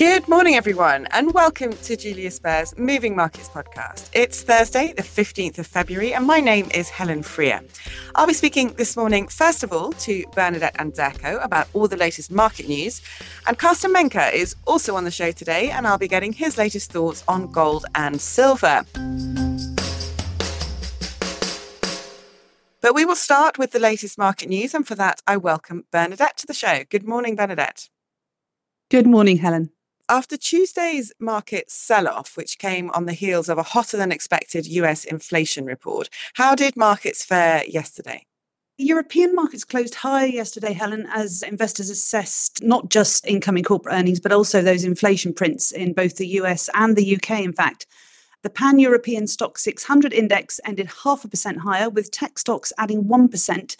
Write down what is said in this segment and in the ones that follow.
Good morning, everyone, and welcome to Julius Baer's Moving Markets podcast. It's Thursday, the 15th of February, and my name is Helen Freer. I'll be speaking this morning, first of all, to Bernadette Anderko about all the latest market news. And Carsten Menke is also on the show today, and I'll be getting his latest thoughts on gold and silver. But we will start with the latest market news, and for that, I welcome Bernadette to the show. Good morning, Bernadette. Good morning, Helen. After Tuesday's market sell off, which came on the heels of a hotter than expected US inflation report, how did markets fare yesterday? European markets closed higher yesterday, Helen, as investors assessed not just incoming corporate earnings, but also those inflation prints in both the US and the UK, in fact. The pan European STOXX 600 index ended half a percent higher, with tech stocks adding 1%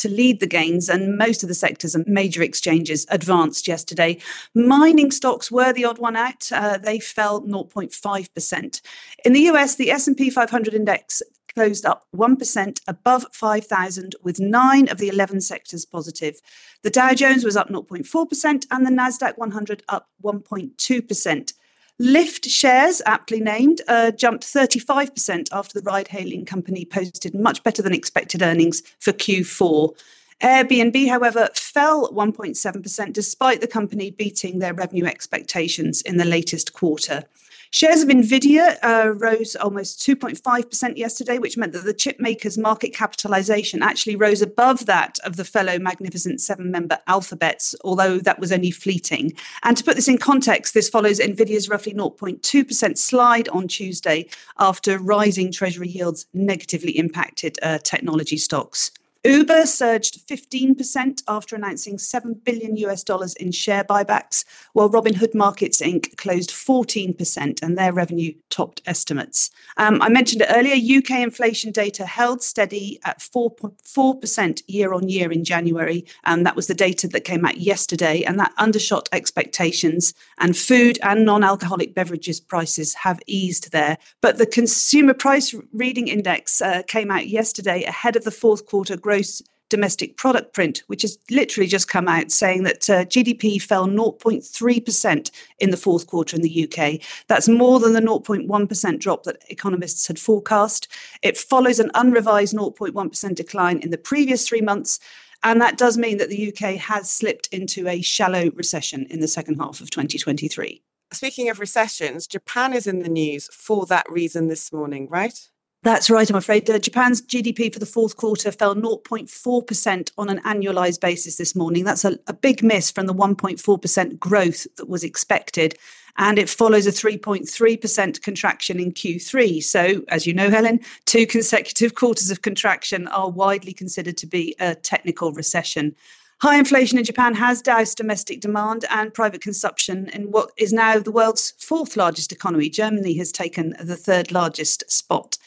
to lead the gains, and most of the sectors and major exchanges advanced yesterday. Mining stocks were the odd one out; uh, they fell 0.5%. In the US, the S&P 500 index closed up 1% above 5,000, with nine of the 11 sectors positive. The Dow Jones was up 0.4%, and the Nasdaq 100 up 1.2%. Lyft shares, aptly named, uh, jumped 35% after the ride hailing company posted much better than expected earnings for Q4. Airbnb, however, fell 1.7% despite the company beating their revenue expectations in the latest quarter. Shares of Nvidia uh, rose almost 2.5% yesterday, which meant that the chipmaker's market capitalization actually rose above that of the fellow Magnificent Seven member Alphabet's, although that was only fleeting. And to put this in context, this follows Nvidia's roughly 0.2% slide on Tuesday after rising treasury yields negatively impacted uh, technology stocks. Uber surged 15% after announcing 7 billion US dollars in share buybacks, while Robinhood Markets Inc. closed 14% and their revenue topped estimates. Um, I mentioned it earlier UK inflation data held steady at 4.4% year on year in January. And that was the data that came out yesterday, and that undershot expectations. And food and non alcoholic beverages prices have eased there. But the consumer price reading index uh, came out yesterday ahead of the fourth quarter gross domestic product print, which has literally just come out saying that uh, GDP fell 0.3% in the fourth quarter in the UK. That's more than the 0.1% drop that economists had forecast. It follows an unrevised 0.1% decline in the previous three months. And that does mean that the UK has slipped into a shallow recession in the second half of 2023. Speaking of recessions, Japan is in the news for that reason this morning, right? That's right, I'm afraid. Uh, Japan's GDP for the fourth quarter fell 0.4% on an annualized basis this morning. That's a, a big miss from the 1.4% growth that was expected. And it follows a 3.3% contraction in Q3. So, as you know, Helen, two consecutive quarters of contraction are widely considered to be a technical recession. High inflation in Japan has doused domestic demand and private consumption in what is now the world's fourth largest economy. Germany has taken the third largest spot.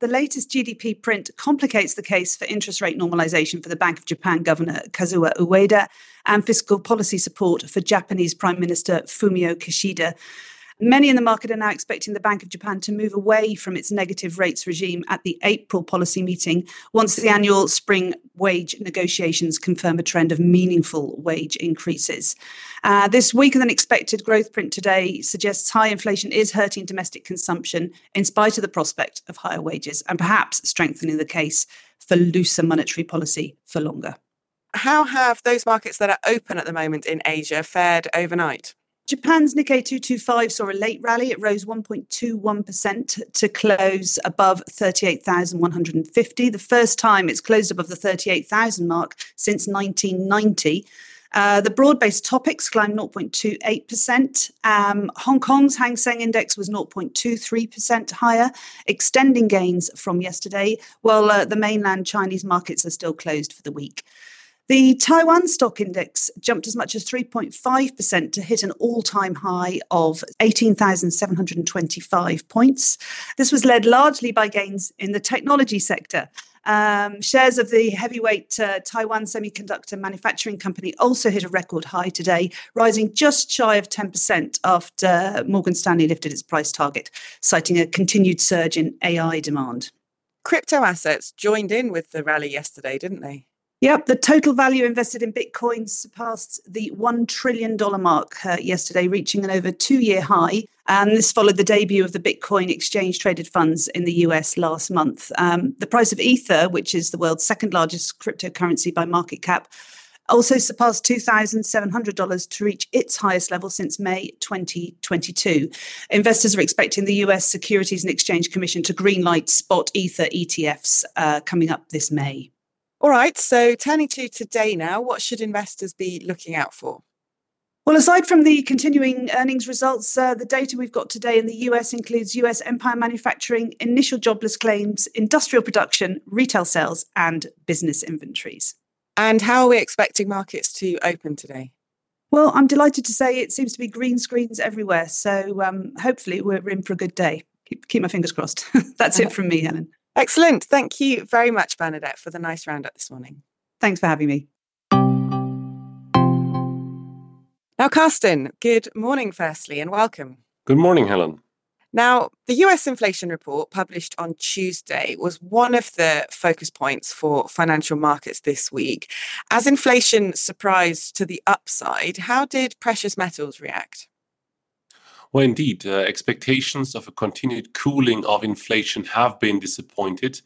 The latest GDP print complicates the case for interest rate normalization for the Bank of Japan Governor Kazuo Ueda and fiscal policy support for Japanese Prime Minister Fumio Kishida. Many in the market are now expecting the Bank of Japan to move away from its negative rates regime at the April policy meeting once the annual spring wage negotiations confirm a trend of meaningful wage increases. Uh, this weaker than expected growth print today suggests high inflation is hurting domestic consumption in spite of the prospect of higher wages and perhaps strengthening the case for looser monetary policy for longer. How have those markets that are open at the moment in Asia fared overnight? Japan's Nikkei 225 saw a late rally. It rose 1.21% to close above 38,150, the first time it's closed above the 38,000 mark since 1990. Uh, the broad based Topix climbed 0.28%. Um, Hong Kong's Hang Seng index was 0.23% higher, extending gains from yesterday, while uh, the mainland Chinese markets are still closed for the week. The Taiwan stock index jumped as much as 3.5% to hit an all time high of 18,725 points. This was led largely by gains in the technology sector. Um, shares of the heavyweight uh, Taiwan Semiconductor Manufacturing Company also hit a record high today, rising just shy of 10% after Morgan Stanley lifted its price target, citing a continued surge in AI demand. Crypto assets joined in with the rally yesterday, didn't they? Yep, the total value invested in Bitcoin surpassed the $1 trillion mark uh, yesterday, reaching an over two year high. And this followed the debut of the Bitcoin exchange traded funds in the US last month. Um, the price of Ether, which is the world's second largest cryptocurrency by market cap, also surpassed $2,700 to reach its highest level since May 2022. Investors are expecting the US Securities and Exchange Commission to greenlight spot Ether ETFs uh, coming up this May. All right, so turning to today now, what should investors be looking out for? Well, aside from the continuing earnings results, uh, the data we've got today in the US includes US empire manufacturing, initial jobless claims, industrial production, retail sales, and business inventories. And how are we expecting markets to open today? Well, I'm delighted to say it seems to be green screens everywhere. So um, hopefully we're in for a good day. Keep, keep my fingers crossed. That's it from me, Helen. Excellent. Thank you very much, Bernadette, for the nice roundup this morning. Thanks for having me. Now, Carsten, good morning, firstly, and welcome. Good morning, Helen. Now, the US inflation report published on Tuesday was one of the focus points for financial markets this week. As inflation surprised to the upside, how did precious metals react? Well, indeed, uh, expectations of a continued cooling of inflation have been disappointed,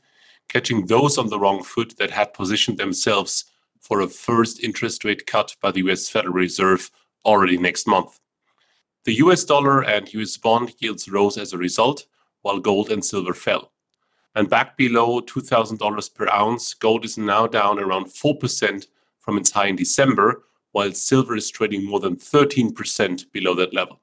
catching those on the wrong foot that had positioned themselves for a first interest rate cut by the US Federal Reserve already next month. The US dollar and US bond yields rose as a result, while gold and silver fell. And back below $2,000 per ounce, gold is now down around 4% from its high in December, while silver is trading more than 13% below that level.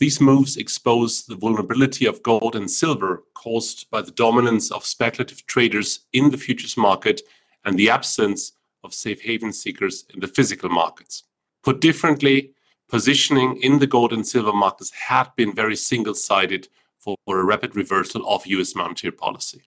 These moves expose the vulnerability of gold and silver caused by the dominance of speculative traders in the futures market and the absence of safe haven seekers in the physical markets. Put differently, positioning in the gold and silver markets had been very single sided for, for a rapid reversal of US monetary policy.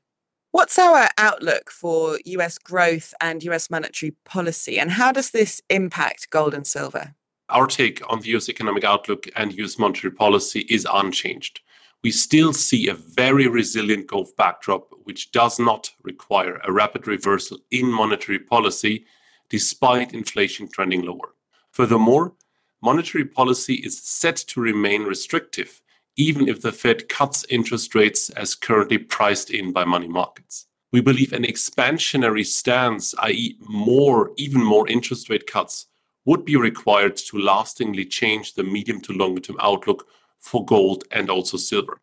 What's our outlook for US growth and US monetary policy, and how does this impact gold and silver? Our take on the US economic outlook and US monetary policy is unchanged. We still see a very resilient growth backdrop, which does not require a rapid reversal in monetary policy despite inflation trending lower. Furthermore, monetary policy is set to remain restrictive, even if the Fed cuts interest rates as currently priced in by money markets. We believe an expansionary stance, i.e., more, even more interest rate cuts, would be required to lastingly change the medium to longer term outlook for gold and also silver.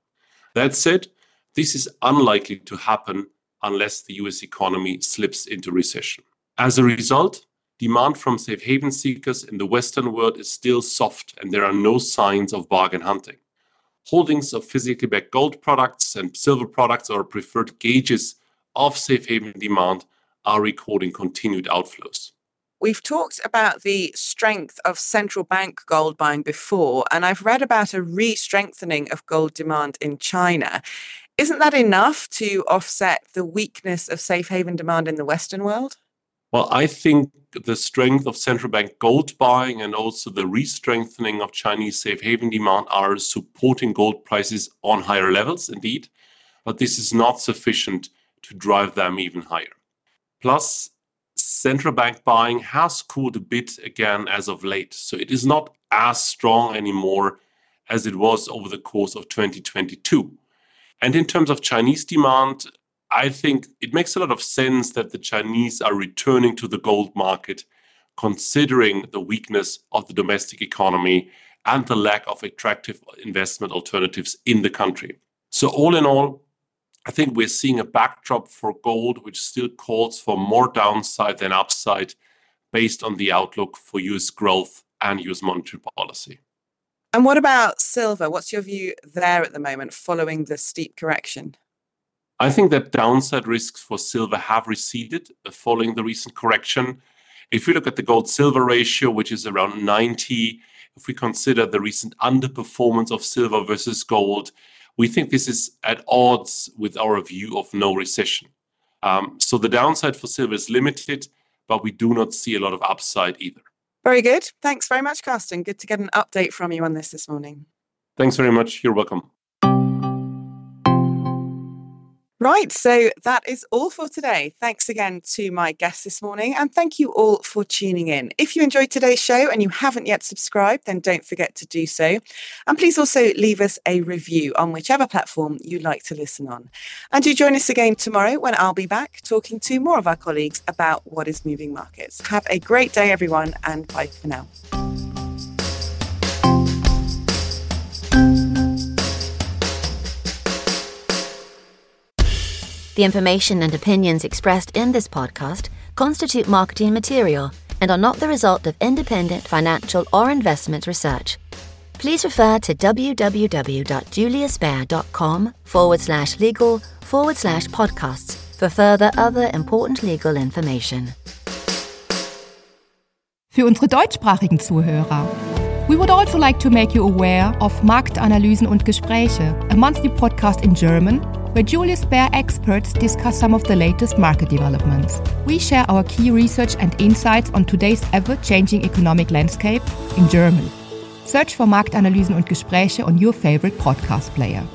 That said, this is unlikely to happen unless the US economy slips into recession. As a result, demand from safe haven seekers in the Western world is still soft and there are no signs of bargain hunting. Holdings of physically backed gold products and silver products are preferred gauges of safe haven demand are recording continued outflows. We've talked about the strength of central bank gold buying before, and I've read about a re strengthening of gold demand in China. Isn't that enough to offset the weakness of safe haven demand in the Western world? Well, I think the strength of central bank gold buying and also the re strengthening of Chinese safe haven demand are supporting gold prices on higher levels, indeed, but this is not sufficient to drive them even higher. Plus, central bank buying has cooled a bit again as of late. So it is not as strong anymore as it was over the course of 2022. And in terms of Chinese demand, I think it makes a lot of sense that the Chinese are returning to the gold market, considering the weakness of the domestic economy and the lack of attractive investment alternatives in the country. So, all in all, I think we're seeing a backdrop for gold, which still calls for more downside than upside based on the outlook for US growth and US monetary policy. And what about silver? What's your view there at the moment following the steep correction? I think that downside risks for silver have receded following the recent correction. If we look at the gold silver ratio, which is around 90, if we consider the recent underperformance of silver versus gold, we think this is at odds with our view of no recession. Um, so the downside for silver is limited, but we do not see a lot of upside either. Very good. Thanks very much, Carsten. Good to get an update from you on this this morning. Thanks very much. You're welcome. Right, so that is all for today. Thanks again to my guests this morning, and thank you all for tuning in. If you enjoyed today's show and you haven't yet subscribed, then don't forget to do so. And please also leave us a review on whichever platform you like to listen on. And do join us again tomorrow when I'll be back talking to more of our colleagues about what is moving markets. Have a great day, everyone, and bye for now. The information and opinions expressed in this podcast constitute marketing material and are not the result of independent financial or investment research. Please refer to www.juliusbaer.com forward slash legal forward slash podcasts for further other important legal information. Für unsere deutschsprachigen Zuhörer. We would also like to make you aware of Marktanalysen und Gespräche, a monthly podcast in German where Julius Baer experts discuss some of the latest market developments. We share our key research and insights on today's ever changing economic landscape in German. Search for Marktanalysen und Gespräche on your favorite podcast player.